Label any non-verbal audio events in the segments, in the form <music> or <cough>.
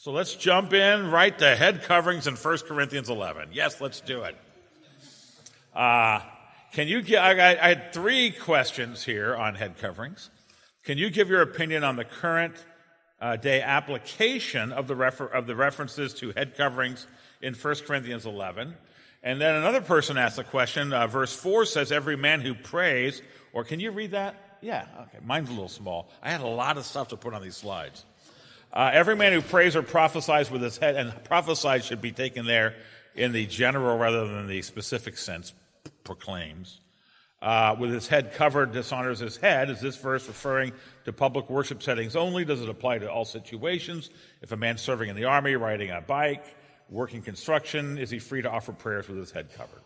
So let's jump in right to head coverings in 1 Corinthians 11. Yes, let's do it. Uh, can you give, I, I had three questions here on head coverings. Can you give your opinion on the current uh, day application of the, refer- of the references to head coverings in 1 Corinthians 11? And then another person asked a question. Uh, verse 4 says, Every man who prays, or can you read that? Yeah, okay. Mine's a little small. I had a lot of stuff to put on these slides. Uh, every man who prays or prophesies with his head, and prophesies should be taken there in the general rather than the specific sense, proclaims. Uh, with his head covered dishonors his head. Is this verse referring to public worship settings only? Does it apply to all situations? If a man's serving in the army, riding a bike, working construction, is he free to offer prayers with his head covered?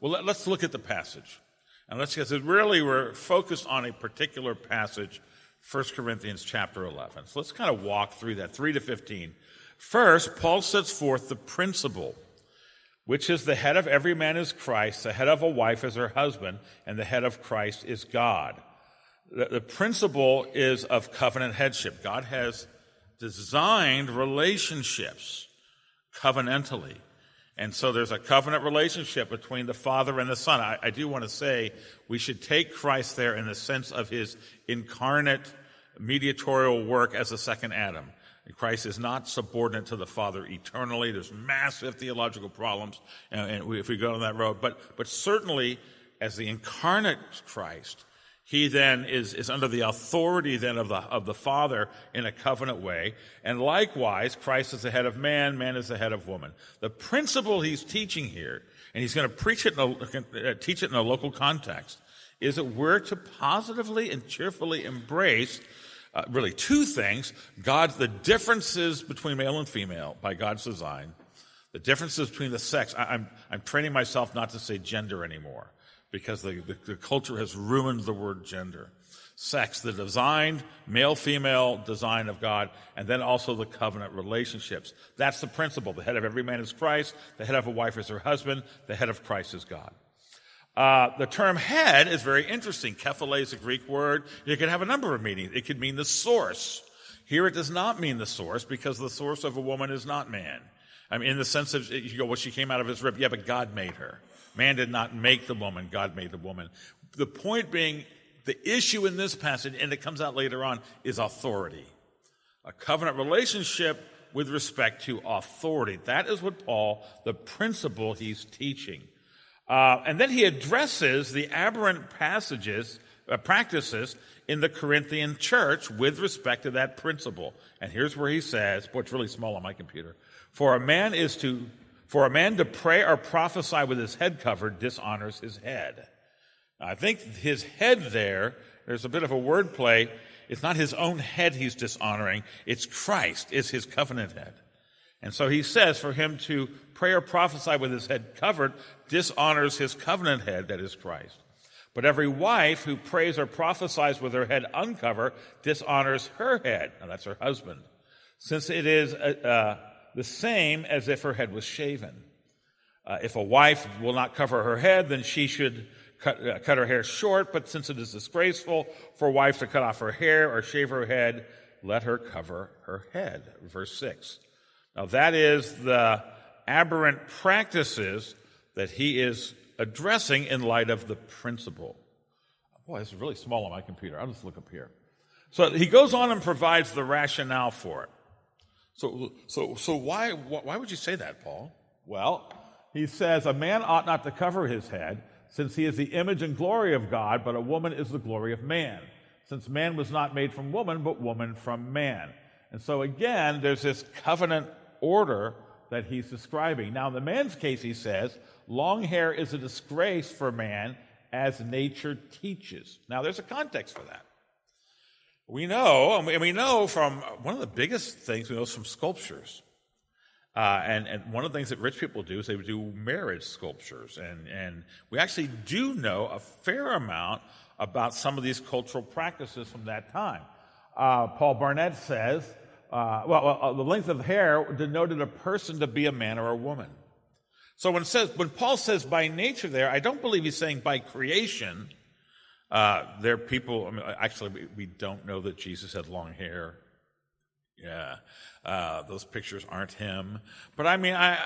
Well, let, us look at the passage. And let's, because really we're focused on a particular passage 1 Corinthians chapter 11. So let's kind of walk through that, 3 to 15. First, Paul sets forth the principle, which is the head of every man is Christ, the head of a wife is her husband, and the head of Christ is God. The, the principle is of covenant headship. God has designed relationships covenantally. And so there's a covenant relationship between the Father and the Son. I, I, do want to say we should take Christ there in the sense of his incarnate mediatorial work as a second Adam. Christ is not subordinate to the Father eternally. There's massive theological problems and, and we, if we go down that road. But, but certainly, as the incarnate Christ, he then is, is under the authority then of the, of the Father in a covenant way. And likewise, Christ is the head of man, man is the head of woman. The principle he's teaching here, and he's going to preach it, a, uh, teach it in a local context, is that we're to positively and cheerfully embrace uh, really two things God's the differences between male and female by God's design, the differences between the sex. I, I'm, I'm training myself not to say gender anymore because the, the, the culture has ruined the word gender. Sex, the designed male female design of God, and then also the covenant relationships. That's the principle. The head of every man is Christ, the head of a wife is her husband, the head of Christ is God. Uh, the term head is very interesting. Kephale is a Greek word. It could have a number of meanings. It could mean the source. Here it does not mean the source because the source of a woman is not man. I mean, in the sense of, you go, well, she came out of his rib. Yeah, but God made her. Man did not make the woman, God made the woman. The point being, the issue in this passage, and it comes out later on, is authority. A covenant relationship with respect to authority. That is what Paul, the principle he's teaching. Uh, and then he addresses the aberrant passages, uh, practices in the Corinthian church with respect to that principle. And here's where he says, boy, it's really small on my computer. For a man is to for a man to pray or prophesy with his head covered dishonors his head. Now, I think his head there, there's a bit of a wordplay. It's not his own head he's dishonoring, it's Christ, is his covenant head. And so he says for him to pray or prophesy with his head covered dishonors his covenant head, that is Christ. But every wife who prays or prophesies with her head uncovered dishonors her head. Now that's her husband. Since it is a, uh, the same as if her head was shaven. Uh, if a wife will not cover her head, then she should cut, uh, cut her hair short. But since it is disgraceful for a wife to cut off her hair or shave her head, let her cover her head. Verse 6. Now, that is the aberrant practices that he is addressing in light of the principle. Boy, this is really small on my computer. I'll just look up here. So he goes on and provides the rationale for it. So, so, so why, why would you say that, Paul? Well, he says, A man ought not to cover his head, since he is the image and glory of God, but a woman is the glory of man. Since man was not made from woman, but woman from man. And so again, there's this covenant order that he's describing. Now, in the man's case, he says, long hair is a disgrace for man as nature teaches. Now, there's a context for that. We know, and we know from one of the biggest things we know is from sculptures. Uh, and, and one of the things that rich people do is they do marriage sculptures. And, and we actually do know a fair amount about some of these cultural practices from that time. Uh, Paul Barnett says, uh, well, uh, the length of hair denoted a person to be a man or a woman. So when, says, when Paul says by nature there, I don't believe he's saying by creation. Uh, there are people, I mean, actually, we, we don't know that Jesus had long hair. Yeah, uh, those pictures aren't him. But I mean, I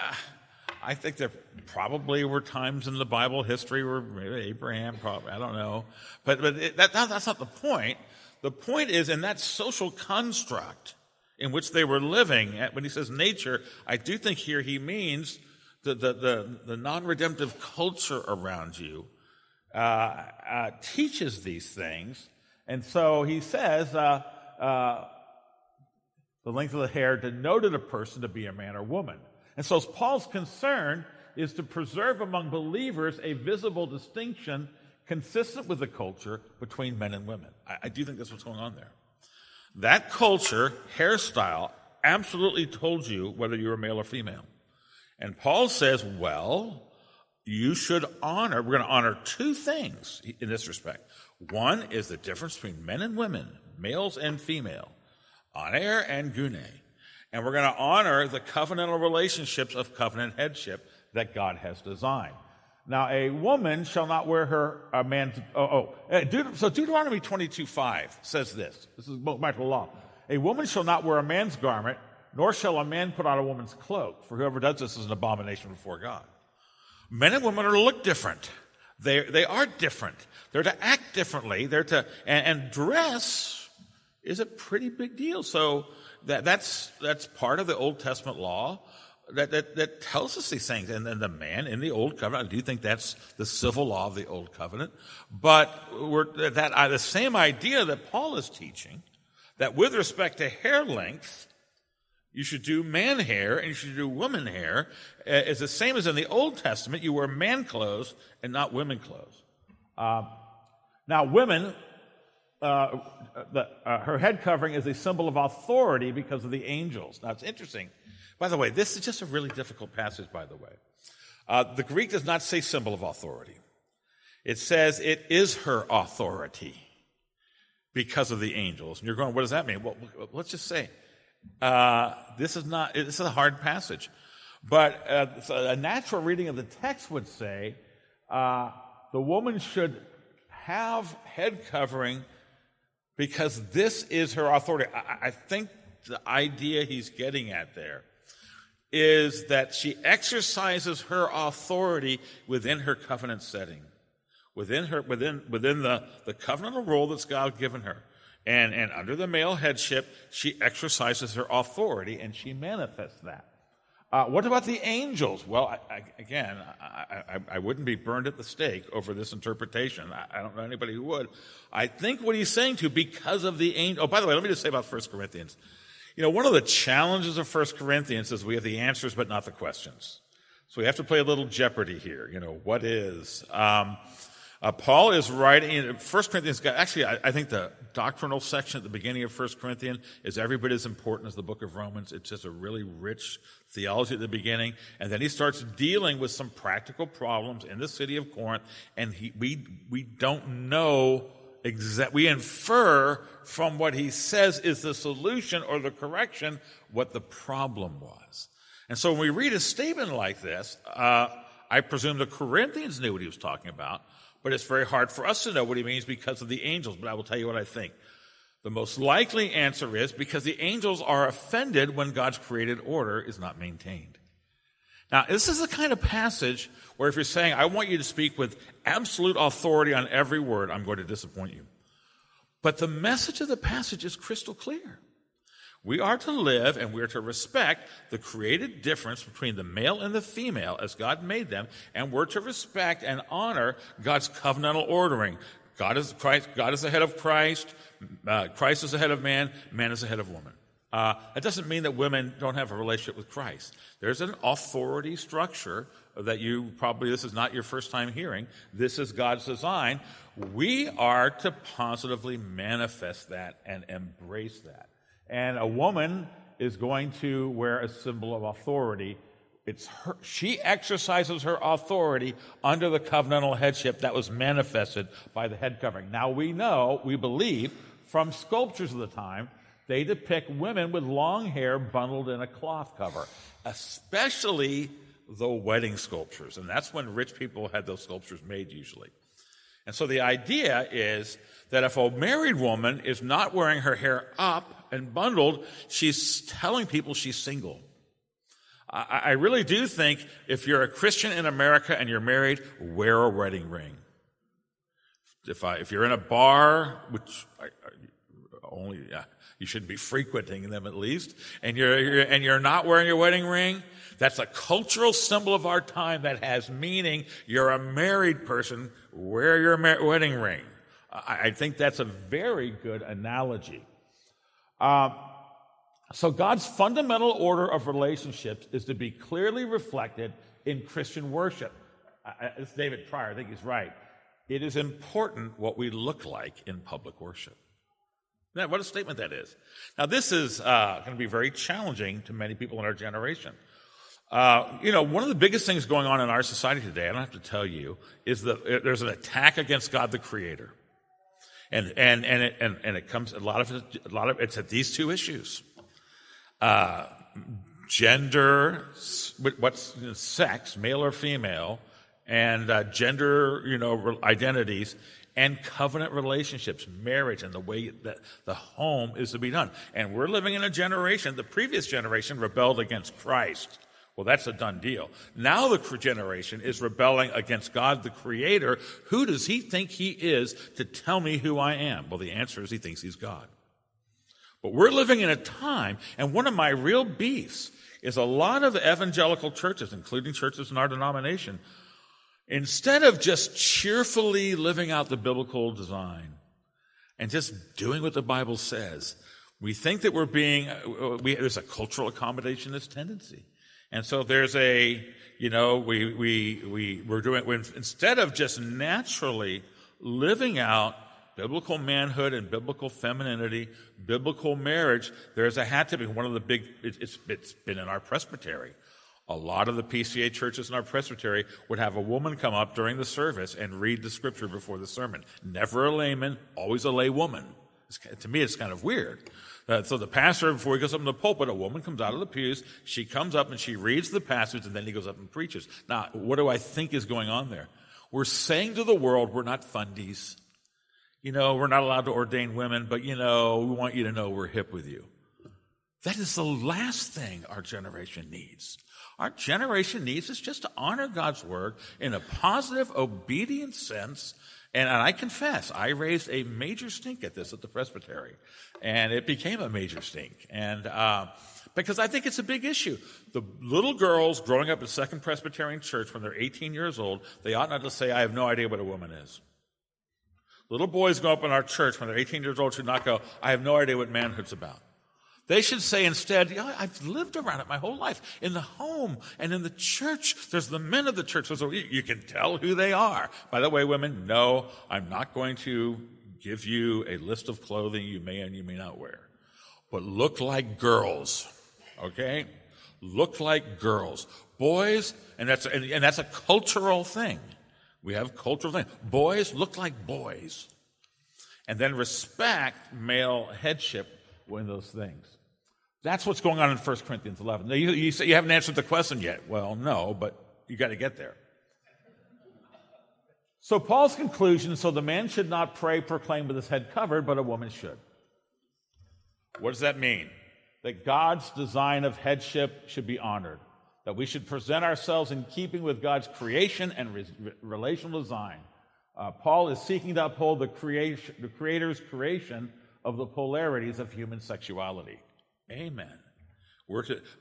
I think there probably were times in the Bible history where maybe Abraham, probably I don't know, but but it, that, that's not the point. The point is in that social construct in which they were living. When he says nature, I do think here he means the the the, the non-redemptive culture around you uh, uh, teaches these things, and so he says. Uh, uh the length of the hair denoted a person to be a man or woman. And so Paul's concern is to preserve among believers a visible distinction consistent with the culture between men and women. I, I do think that's what's going on there. That culture, hairstyle, absolutely told you whether you were male or female. And Paul says, well, you should honor, we're going to honor two things in this respect. One is the difference between men and women, males and female aner and gune. And we're going to honor the covenantal relationships of covenant headship that God has designed. Now, a woman shall not wear her a man's. Oh, oh. Uh, so Deuteronomy 22 5 says this. This is to law. A woman shall not wear a man's garment, nor shall a man put on a woman's cloak, for whoever does this is an abomination before God. Men and women are to look different. They, they are different. They're to act differently. They're to, and, and dress is a pretty big deal. So that, that's, that's part of the Old Testament law that, that, that tells us these things. And then the man in the Old Covenant, I do think that's the civil law of the Old Covenant. But we're, that, the same idea that Paul is teaching, that with respect to hair length, you should do man hair and you should do woman hair, uh, is the same as in the Old Testament. You wear man clothes and not women clothes. Uh, now, women uh, the, uh, her head covering is a symbol of authority because of the angels. Now, it's interesting. By the way, this is just a really difficult passage, by the way. Uh, the Greek does not say symbol of authority, it says it is her authority because of the angels. And you're going, what does that mean? Well, let's just say uh, this is not, this is a hard passage. But uh, a natural reading of the text would say uh, the woman should have head covering because this is her authority. I, I think the idea he's getting at there is that she exercises her authority within her covenant setting, within her, within, within the, the covenantal role that's God given her. And, and under the male headship, she exercises her authority and she manifests that. Uh, what about the angels? Well, I, I, again, I, I, wouldn't be burned at the stake over this interpretation. I, don't know anybody who would. I think what he's saying to because of the angel. Oh, by the way, let me just say about 1 Corinthians. You know, one of the challenges of 1 Corinthians is we have the answers but not the questions. So we have to play a little jeopardy here. You know, what is? Um, uh, Paul is writing in 1 Corinthians. Actually, I, I, think the doctrinal section at the beginning of 1 Corinthians is every bit as important as the book of Romans. It's just a really rich theology at the beginning. And then he starts dealing with some practical problems in the city of Corinth. And he, we, we don't know exact, we infer from what he says is the solution or the correction what the problem was. And so when we read a statement like this, uh, I presume the Corinthians knew what he was talking about but it's very hard for us to know what he means because of the angels. But I will tell you what I think. The most likely answer is because the angels are offended when God's created order is not maintained. Now, this is the kind of passage where if you're saying, I want you to speak with absolute authority on every word, I'm going to disappoint you. But the message of the passage is crystal clear. We are to live and we are to respect the created difference between the male and the female as God made them, and we're to respect and honor God's covenantal ordering. God is Christ, God is the head of Christ, uh, Christ is the head of man, man is the head of woman. Uh, that doesn't mean that women don't have a relationship with Christ. There's an authority structure that you probably, this is not your first time hearing. This is God's design. We are to positively manifest that and embrace that. And a woman is going to wear a symbol of authority. It's her, she exercises her authority under the covenantal headship that was manifested by the head covering. Now we know, we believe from sculptures of the time, they depict women with long hair bundled in a cloth cover, especially the wedding sculptures. And that's when rich people had those sculptures made usually. And so the idea is that if a married woman is not wearing her hair up and bundled, she's telling people she's single. I, I really do think if you're a Christian in America and you're married, wear a wedding ring. If, I, if you're in a bar, which I, only you shouldn't be frequenting them at least, and you're, you're, and you're not wearing your wedding ring, that's a cultural symbol of our time that has meaning. You're a married person, wear your wedding ring. I, I, think that's a very good analogy. Uh, so God's fundamental order of relationships is to be clearly reflected in Christian worship. It's David Prior, I think he's right. It is important what we look like in public worship. What a statement that is. Now, this is uh, going to be very challenging to many people in our generation. Uh, you know, one of the biggest things going on in our society today, I don't have to tell you, is that there's an attack against God the Creator. And, and, and, it, and, and it comes, a lot of it, a lot of it's at these two issues. Uh, gender, what's you know, sex, male or female, and uh, gender, you know, identities, and covenant relationships, marriage, and the way that the home is to be done. And we're living in a generation, the previous generation rebelled against Christ. Well, that's a done deal. Now the generation is rebelling against God, the creator. Who does he think he is to tell me who I am? Well, the answer is he thinks he's God. But we're living in a time, and one of my real beefs is a lot of evangelical churches, including churches in our denomination, instead of just cheerfully living out the biblical design and just doing what the Bible says, we think that we're being, we, there's a cultural accommodationist tendency. And so there's a, you know, we, we, we, we're doing, instead of just naturally living out biblical manhood and biblical femininity, biblical marriage, there's a had to be one of the big, it's, it's been in our presbytery. A lot of the PCA churches in our presbytery would have a woman come up during the service and read the scripture before the sermon. Never a layman, always a lay woman. It's, to me, it's kind of weird. Uh, so the pastor, before he goes up in the pulpit, a woman comes out of the pews. She comes up and she reads the passage, and then he goes up and preaches. Now, what do I think is going on there? We're saying to the world, we're not fundies. You know, we're not allowed to ordain women, but you know, we want you to know we're hip with you. That is the last thing our generation needs. Our generation needs is just to honor God's word in a positive, obedient sense and, I confess, I raised a major stink at this at the presbytery, and it became a major stink. And uh, because I think it's a big issue. The little girls growing up in Second Presbyterian Church when they're 18 years old, they ought not to say, "I have no idea what a woman is." Little boys go up in our church when they're 18 years old should not go, "I have no idea what manhood's about." They should say instead, yeah, I've lived around it my whole life. In the home and in the church, there's the men of the church. So you can tell who they are. By the way, women, no, I'm not going to give you a list of clothing you may and you may not wear. But look like girls, okay? Look like girls. Boys, and that's, and, and that's a cultural thing. We have cultural thing. Boys look like boys. And then respect male headship in those things. That's what's going on in 1 Corinthians 11. Now, you, you say you haven't answered the question yet. Well, no, but you got to get there. So, Paul's conclusion so the man should not pray, proclaim with his head covered, but a woman should. What does that mean? That God's design of headship should be honored, that we should present ourselves in keeping with God's creation and re- relational design. Uh, Paul is seeking to uphold the, creation, the Creator's creation of the polarities of human sexuality. Amen.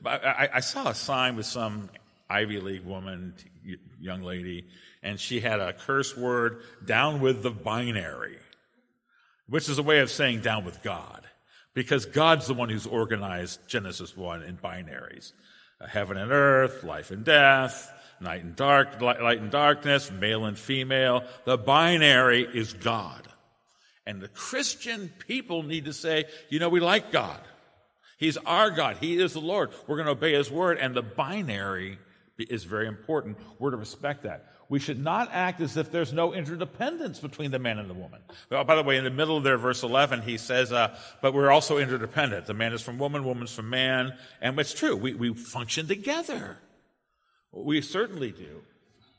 I, I saw a sign with some Ivy League woman, young lady, and she had a curse word, down with the binary, which is a way of saying down with God. Because God's the one who's organized Genesis 1 in binaries. Uh, heaven and earth, life and death, night and dark, light and darkness, male and female. The binary is God. And the Christian people need to say, you know, we like God. He's our God. He is the Lord. We're going to obey His word. And the binary is very important. We're to respect that. We should not act as if there's no interdependence between the man and the woman. Well, by the way, in the middle of there, verse 11, he says, uh, but we're also interdependent. The man is from woman, woman's from man. And it's true. We, we function together. We certainly do.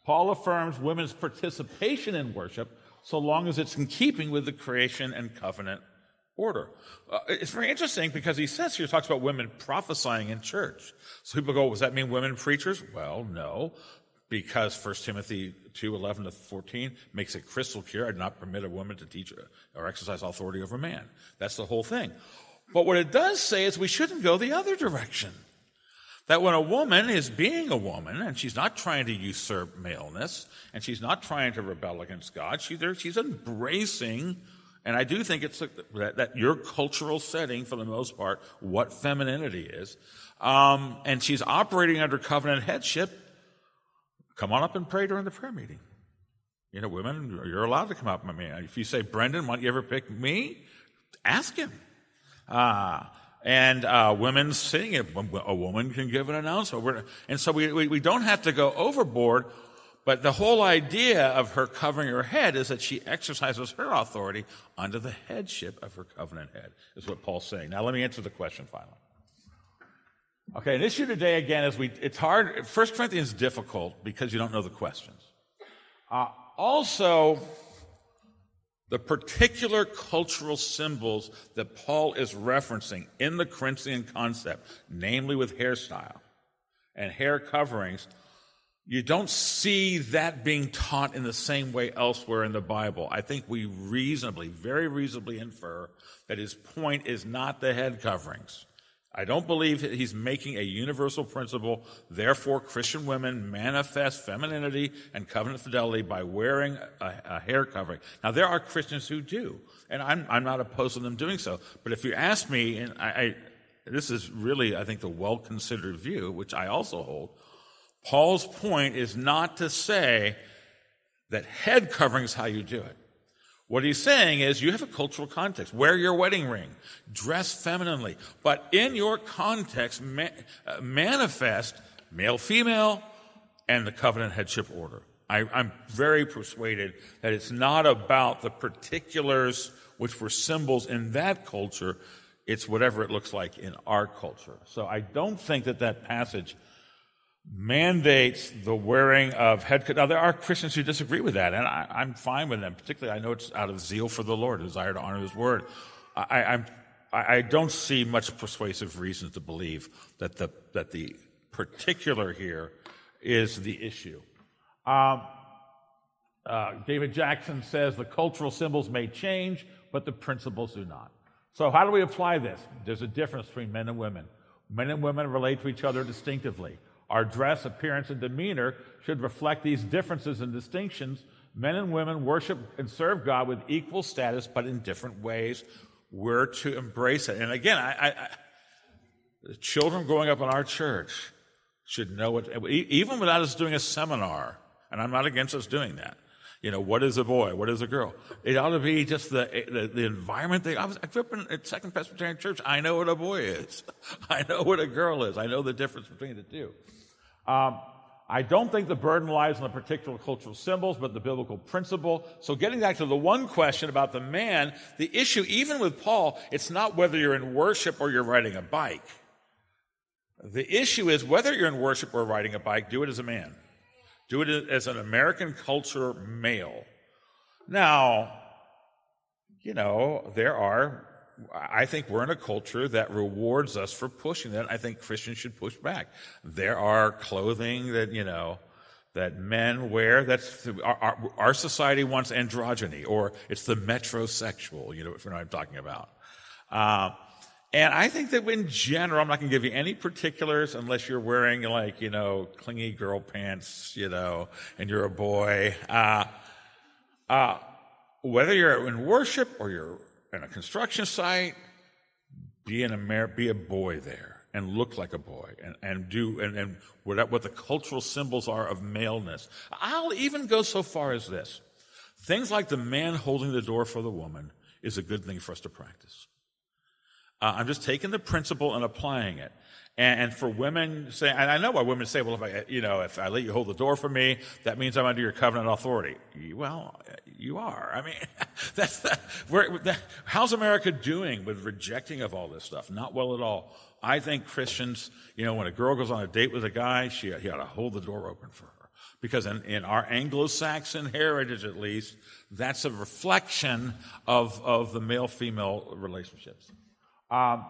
Paul affirms women's participation in worship so long as it's in keeping with the creation and covenant order. Uh, it's very interesting because he says here, he talks about women prophesying in church. So people go, does that mean women preachers? Well, no, because 1 Timothy 2, 11 to 14 makes it crystal clear, I do not permit a woman to teach or exercise authority over man. That's the whole thing. But what it does say is we shouldn't go the other direction. That when a woman is being a woman and she's not trying to usurp maleness and she's not trying to rebel against God, she, she's embracing, and I do think it's that, that, your cultural setting, for the most part, what femininity is, um, and she's operating under covenant headship. Come on up and pray during the prayer meeting. You know, women, you're allowed to come up. I mean, if you say, Brendan, why don't you ever pick me? Ask him. Uh, and uh, women sing it. A woman can give an announcement. And so we, we, we don't have to go overboard, but the whole idea of her covering her head is that she exercises her authority under the headship of her covenant head, is what Paul's saying. Now let me answer the question finally. Okay, an issue today again is we, it's hard, First Corinthians is difficult because you don't know the questions. Uh, also, the particular cultural symbols that Paul is referencing in the Corinthian concept, namely with hairstyle and hair coverings, you don't see that being taught in the same way elsewhere in the Bible. I think we reasonably, very reasonably infer that his point is not the head coverings. I don't believe he's making a universal principle. Therefore, Christian women manifest femininity and covenant fidelity by wearing a, a, hair covering. Now, there are Christians who do, and I'm, I'm not opposed to them doing so. But if you ask me, and I, I this is really, I think, the well considered view, which I also hold, Paul's point is not to say that head covering is how you do it. What he's saying is you have a cultural context. Wear your wedding ring. Dress femininely. But in your context, ma- uh, manifest male, female, and the covenant headship order. I, I'm very persuaded that it's not about the particulars which were symbols in that culture. It's whatever it looks like in our culture. So I don't think that that passage mandates the wearing of head. Now, there are Christians who disagree with that, and I, am fine with them. Particularly, I know it's out of zeal for the Lord, desire to honor His word. I, I'm, I don't see much persuasive reason to believe that the, that the particular here is the issue. Um, uh, David Jackson says the cultural symbols may change, but the principles do not. So, how do we apply this? There's a difference between men and women. Men and women relate to each other distinctively. Our dress, appearance, and demeanor should reflect these differences and distinctions. Men and women worship and serve God with equal status, but in different ways. We're to embrace it. And again, I, I, the children growing up in our church should know it, even without us doing a seminar. And I'm not against us doing that. You know, what is a boy? What is a girl? It ought to be just the, the, the environment. They, I, was, I grew up in at Second Presbyterian Church. I know what a boy is. <laughs> I know what a girl is. I know the difference between the two. Um, I don't think the burden lies on the particular cultural symbols, but the biblical principle. So getting back to the one question about the man, the issue, even with Paul, it's not whether you're in worship or you're riding a bike. The issue is whether you're in worship or riding a bike, do it as a man. Do it as an American culture male. Now, you know, there are I think we're in a culture that rewards us for pushing that. I think Christians should push back. There are clothing that, you know, that men wear. That's our, our, society wants androgyny, or it's the metrosexual. You know, if you know what I'm talking about. Uh, and I think that in general, I'm not going to give you any particulars unless you're wearing like you know clingy girl pants, you know, and you're a boy. Uh, uh, whether you're in worship or you're in a construction site, be Amer- be a boy there and look like a boy and, and do and, and what, what the cultural symbols are of maleness. I'll even go so far as this. Things like the man holding the door for the woman is a good thing for us to practice. Uh, I'm just taking the principle and applying it. And, and for women say, and I know why women say, well, if I, you know, if I let you hold the door for me, that means I'm under your covenant authority. Well, you are. I mean, <laughs> that's that, that, how's America doing with rejecting of all this stuff? Not well at all. I think Christians, you know, when a girl goes on a date with a guy, she, he ought to hold the door open for her Because in, in our Anglo Saxon heritage, at least, that's a reflection of, of the male female relationships. Um,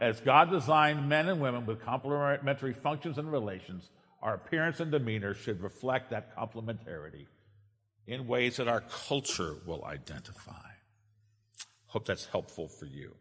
as God designed men and women with complementary functions and relations, our appearance and demeanor should reflect that complementarity in ways that our culture will identify. Hope that's helpful for you.